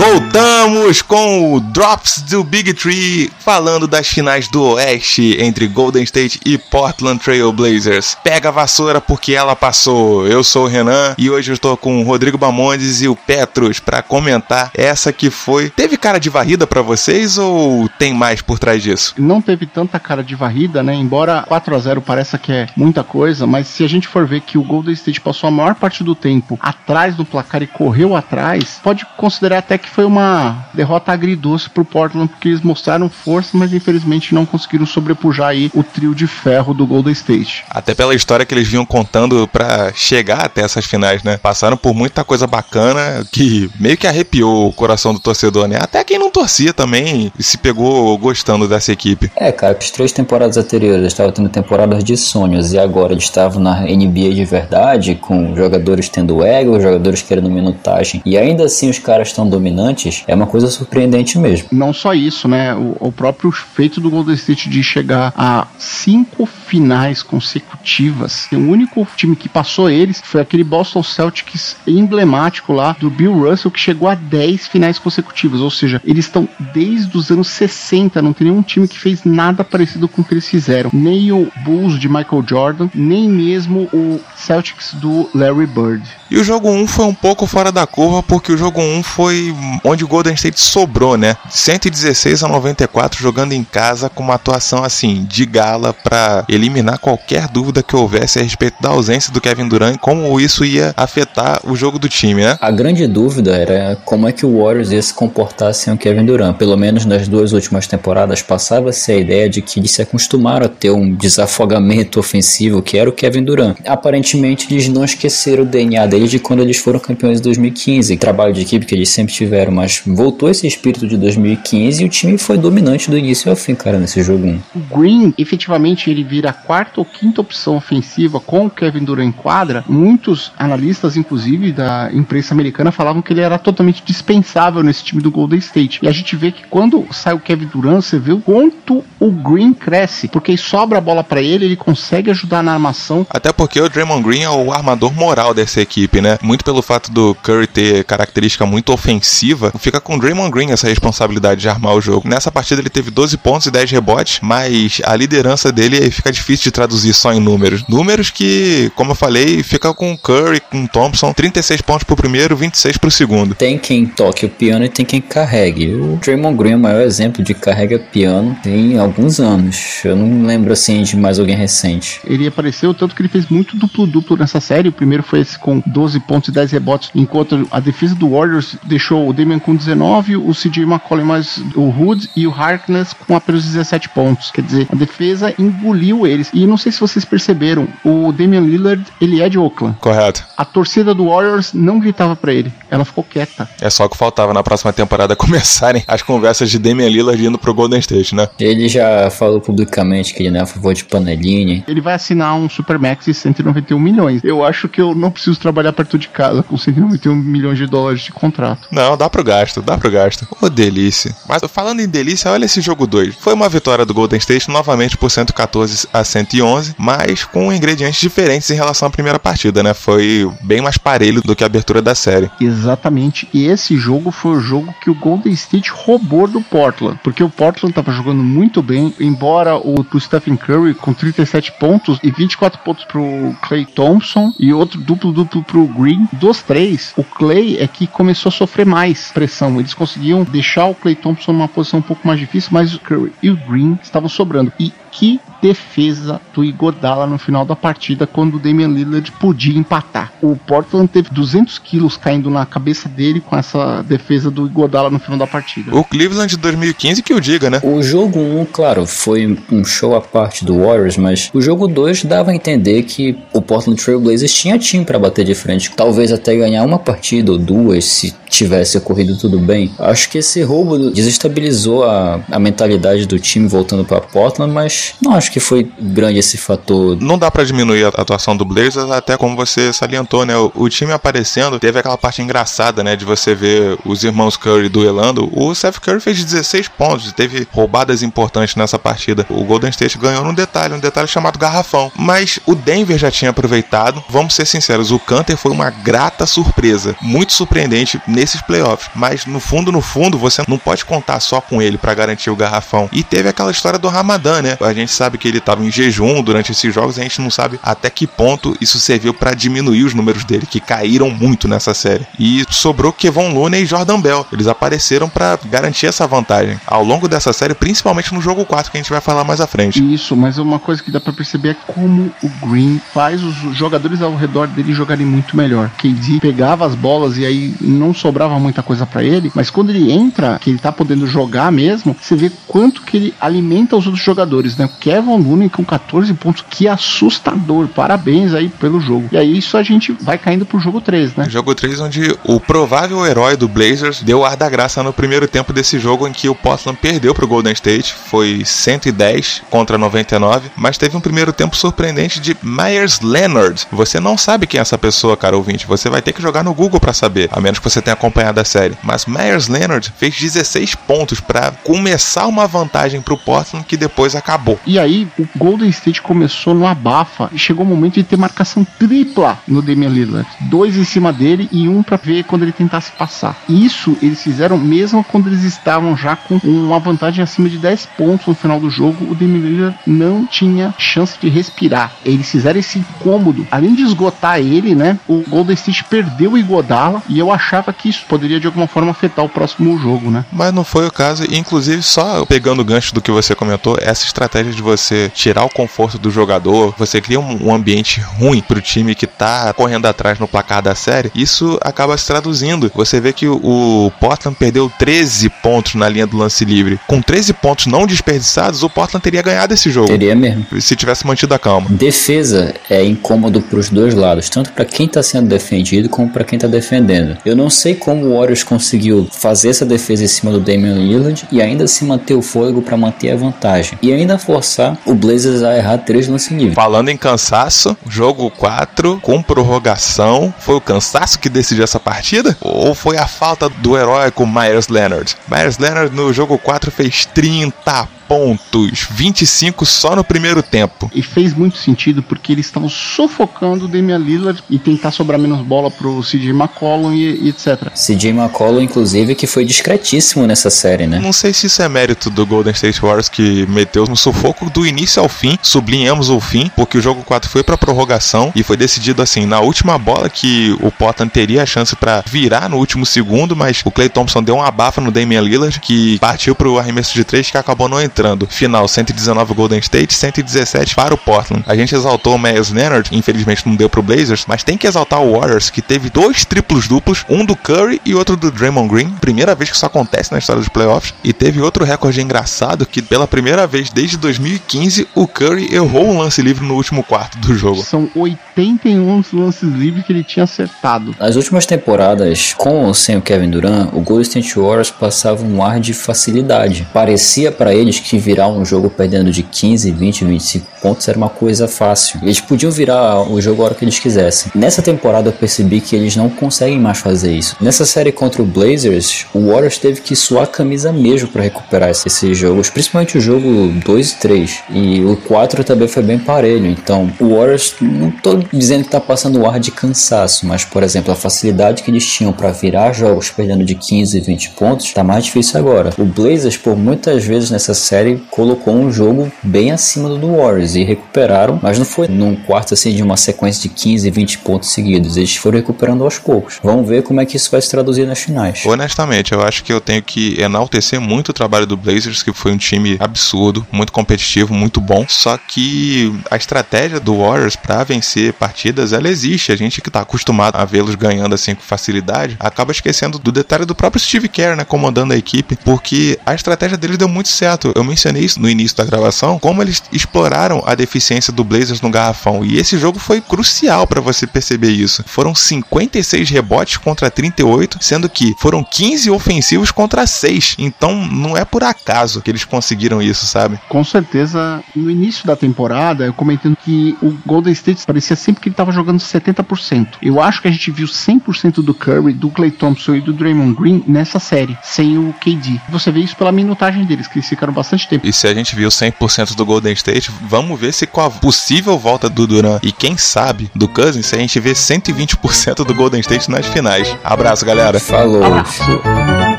Voltamos com o Drops do Big Tree, falando das finais do Oeste entre Golden State e Portland Trail Blazers. Pega a vassoura porque ela passou. Eu sou o Renan e hoje eu estou com o Rodrigo Bamondes e o Petros para comentar essa que foi. Teve cara de varrida para vocês ou tem mais por trás disso? Não teve tanta cara de varrida, né? Embora 4 a 0 pareça que é muita coisa, mas se a gente for ver que o Golden State passou a maior parte do tempo atrás do placar e correu atrás, pode considerar até que foi uma derrota agridoce pro Portland, porque eles mostraram força, mas infelizmente não conseguiram sobrepujar aí o trio de ferro do Golden State. Até pela história que eles vinham contando para chegar até essas finais, né? Passaram por muita coisa bacana que meio que arrepiou o coração do torcedor, né? Até quem não torcia também se pegou gostando dessa equipe. É, cara, as três temporadas anteriores estavam tendo temporadas de sonhos e agora eles estavam na NBA de verdade, com jogadores tendo ego, jogadores querendo minutagem e ainda assim os caras estão dominantes, é uma coisa surpreendente mesmo. Não só isso, né? O, o próprio feito do Golden State de chegar a cinco finais consecutivas. O único time que passou eles foi aquele Boston Celtics emblemático lá do Bill Russell que chegou a 10 finais consecutivas. Ou seja, eles estão desde os anos 60. Não tem nenhum time que fez nada parecido com o que eles fizeram. Nem o Bulls de Michael Jordan, nem mesmo o Celtics do Larry Bird. E o jogo 1 foi um pouco fora da curva, porque o jogo 1 foi onde o Golden State sobrou, né? 116 a 94 jogando em casa com uma atuação assim de gala para eliminar qualquer dúvida que houvesse a respeito da ausência do Kevin Durant como isso ia afetar o jogo do time, né? A grande dúvida era como é que o Warriors ia se comportar sem o Kevin Durant. Pelo menos nas duas últimas temporadas passava-se a ideia de que eles se acostumaram a ter um desafogamento ofensivo que era o Kevin Durant. Aparentemente eles não esqueceram o DNA deles de quando eles foram campeões em 2015, trabalho de equipe que eles sempre tiveram, mas voltou esse espírito de 2015 e o time foi dominante do início ao fim, cara, nesse jogo 1. O Green, efetivamente, ele vira a quarta ou quinta opção ofensiva com o Kevin Durant em quadra. Muitos analistas, inclusive da imprensa americana, falavam que ele era totalmente dispensável nesse time do Golden State. E a gente vê que quando sai o Kevin Durant, você vê o quanto o Green cresce, porque sobra a bola para ele, ele consegue ajudar na armação. Até porque o Draymond Green é o armador moral dessa equipe, né? Muito pelo fato do Curry ter característica muito ofensiva, fica com o Draymond Green essa responsabilidade de armar o jogo. Nessa partida ele teve 12 pontos e 10 rebotes, mas a liderança dele fica difícil de traduzir só em números. Números que, como eu falei, fica com o Curry, com o Thompson, 36 pontos pro primeiro, 26 pro segundo. Tem quem toque o piano e tem quem carregue. O Draymond Green é o maior exemplo de carrega piano tem alguns anos. Eu não lembro assim de mais alguém recente. Ele apareceu tanto que ele fez muito duplo-duplo nessa série. O primeiro foi esse com 12 pontos e 10 rebotes, enquanto a defesa do Warriors deixou o Damian com 19, o CJ McCollum mais o Hood e o Harkness com apenas 17 pontos. Quer dizer, a defesa engoliu eles. E não sei se vocês perceberam, o Damian Lillard, ele é de Oakland. Correto. A torcida do Warriors não gritava para ele, ela ficou quieta. É só o que faltava na próxima temporada começarem as conversas de Damian Lillard indo pro Golden State, né? Ele já falou publicamente que ele não é a favor de paneline. Ele vai assinar um Supermax de 191 milhões. Eu acho que eu não preciso trabalhar perto de casa com 191 milhões de dólares de contrato. Não, dá pro gasto, dá pro gasto. Ô, delícia. Mas falando em delícia, olha esse jogo 2. Foi uma vitória do Golden State novamente por 114 a 111, mas com ingredientes diferentes em relação à primeira partida, né? Foi bem mais parelho do que a abertura da série. Exatamente. E esse jogo foi o jogo que o Golden State roubou do Portland, porque o Portland tava jogando muito bem, embora o Stephen Curry com 37 pontos e 24 pontos pro Clay Thompson e outro duplo duplo pro Green. Dos três, o Clay é que começou a sofrer mais pressão. Eles conseguiam deixar o Clay Thompson numa posição um pouco mais difícil, mas o Curry e o Green estavam sobrando. E que defesa do Igodala no final da partida quando o Damian Lillard podia empatar. O Portland teve 200 quilos caindo na cabeça dele com essa defesa do Igodala no final da partida. O Cleveland de 2015 que o diga, né? O jogo 1, claro, foi um show à parte do Warriors, mas o jogo 2 dava a entender que o Portland Trail Blazers tinha time para bater de frente, talvez até ganhar uma partida ou duas se tivesse ocorrido tudo bem. Acho que esse roubo desestabilizou a, a mentalidade do time voltando para Portland, mas não acho que foi grande esse fator. Não dá para diminuir a atuação do Blazers, até como você salientou, né? O, o, time aparecendo, teve aquela parte engraçada, né? De você ver os irmãos Curry duelando. O Seth Curry fez 16 pontos, teve roubadas importantes nessa partida. O Golden State ganhou num detalhe, um detalhe chamado garrafão. Mas o Denver já tinha aproveitado. Vamos ser sinceros, o Canter foi uma grata surpresa, muito surpreendente nesses playoffs. Mas no fundo, no fundo, você não pode contar só com ele para garantir o garrafão. E teve aquela história do Ramadã, né? A gente sabe que ele estava em jejum durante esses jogos, a gente não sabe até que ponto isso serviu para diminuir os números dele, que caíram muito nessa série. E sobrou Kevon Looney e Jordan Bell. Eles apareceram para garantir essa vantagem ao longo dessa série, principalmente no jogo 4, que a gente vai falar mais à frente. Isso, mas uma coisa que dá para perceber é como o Green faz os jogadores ao redor dele jogarem muito melhor. KD pegava as bolas e aí não sobrava muita coisa para ele, mas quando ele entra, que ele tá podendo jogar mesmo, você vê quanto que ele alimenta os outros jogadores, né? Kevin Looney com 14 pontos, que assustador. Parabéns aí pelo jogo. E aí isso a gente vai caindo pro jogo 3, né? Jogo 3 onde o provável herói do Blazers deu ar da graça no primeiro tempo desse jogo em que o Portland perdeu pro Golden State, foi 110 contra 99, mas teve um primeiro tempo surpreendente de Myers Leonard. Você não sabe quem é essa pessoa, cara ouvinte, você vai ter que jogar no Google para saber, a menos que você tenha acompanhado a série. Mas Myers Leonard fez 16 pontos para começar uma vantagem pro Portland que depois acabou. E aí o Golden State começou no abafa e chegou o momento de ter marcação tripla no Damian Lillard. Dois em cima dele e um para ver quando ele tentasse passar. Isso eles fizeram mesmo quando eles estavam já com uma vantagem acima de 10 pontos no final do jogo. O Damian Lillard não tinha chance de respirar. Eles fizeram esse incômodo. Além de esgotar ele, né? O Golden State perdeu o Igodala e eu achava que isso poderia de alguma forma afetar o próximo jogo, né? Mas não foi o caso. Inclusive, só pegando o gancho do que você comentou, essa estratégia de você tirar o conforto do jogador, você cria um, um ambiente ruim pro time que tá correndo atrás no placar da série, isso acaba se traduzindo. Você vê que o, o Portland perdeu 13 pontos na linha do lance livre. Com 13 pontos não desperdiçados, o Portland teria ganhado esse jogo. Teria mesmo. Se tivesse mantido a calma. Defesa é incômodo pros dois lados, tanto para quem tá sendo defendido como para quem tá defendendo. Eu não sei como o Warriors conseguiu fazer essa defesa em cima do Damian Lillard e ainda se manter o fôlego para manter a vantagem. E ainda forçar o Blazers a errar três lances livres. Falando em cansaço, jogo 4 com prorrogação, foi o cansaço que decidiu essa partida? Ou foi a falta do heróico Myers Leonard? Myers Leonard no jogo 4 fez 30 pontos, 25 só no primeiro tempo. E fez muito sentido porque eles estavam sufocando o Damian Lillard e tentar sobrar menos bola pro CJ McCollum e, e etc. CJ McCollum, inclusive, que foi discretíssimo nessa série, né? Não sei se isso é mérito do Golden State Warriors que meteu no sufoco do início ao fim, sublinhamos o fim, porque o jogo 4 foi pra prorrogação e foi decidido assim, na última bola que o Portland teria a chance para virar no último segundo, mas o Clay Thompson deu uma abafa no Damian Lillard que partiu pro arremesso de 3 que acabou não entrando entrando. Final 119 Golden State, 117 para o Portland. A gente exaltou o Myers Leonard, infelizmente não deu pro Blazers, mas tem que exaltar o Warriors, que teve dois triplos duplos, um do Curry e outro do Draymond Green. Primeira vez que isso acontece na história dos playoffs. E teve outro recorde engraçado que, pela primeira vez desde 2015, o Curry errou um lance livre no último quarto do jogo. São 81 lances livres que ele tinha acertado. Nas últimas temporadas, com ou sem o Kevin Durant, o Golden State Warriors passava um ar de facilidade. Parecia para eles que virar um jogo perdendo de 15, 20, 25 pontos era uma coisa fácil. Eles podiam virar o jogo a hora que eles quisessem. Nessa temporada eu percebi que eles não conseguem mais fazer isso. Nessa série contra o Blazers, o Warriors teve que suar a camisa mesmo para recuperar esses jogos, principalmente o jogo 2 e 3. E o 4 também foi bem parelho. Então, o Warriors, não tô dizendo que tá passando o ar de cansaço, mas por exemplo, a facilidade que eles tinham para virar jogos perdendo de 15 e 20 pontos tá mais difícil agora. O Blazers, por muitas vezes nessa série, série colocou um jogo bem acima do do Warriors e recuperaram, mas não foi num quarto assim de uma sequência de 15, 20 pontos seguidos. Eles foram recuperando aos poucos. Vamos ver como é que isso vai se traduzir nas finais. Honestamente, eu acho que eu tenho que enaltecer muito o trabalho do Blazers, que foi um time absurdo, muito competitivo, muito bom. Só que a estratégia do Warriors para vencer partidas, ela existe. A gente que tá acostumado a vê-los ganhando assim com facilidade, acaba esquecendo do detalhe do próprio Steve Kerr, né, comandando a equipe, porque a estratégia dele deu muito certo eu mencionei isso no início da gravação, como eles exploraram a deficiência do Blazers no garrafão. E esse jogo foi crucial para você perceber isso. Foram 56 rebotes contra 38, sendo que foram 15 ofensivos contra 6. Então não é por acaso que eles conseguiram isso, sabe? Com certeza, no início da temporada, eu comentando que o Golden State parecia sempre que ele estava jogando 70%. Eu acho que a gente viu 100% do Curry, do Clay Thompson e do Draymond Green nessa série, sem o KD. Você vê isso pela minutagem deles, que eles ficaram bastante tempo. E se a gente viu 100% do Golden State, vamos ver se com a possível volta do Duran e quem sabe do Cousins, se a gente vê 120% do Golden State nas finais. Abraço, galera. Falou. Abraço.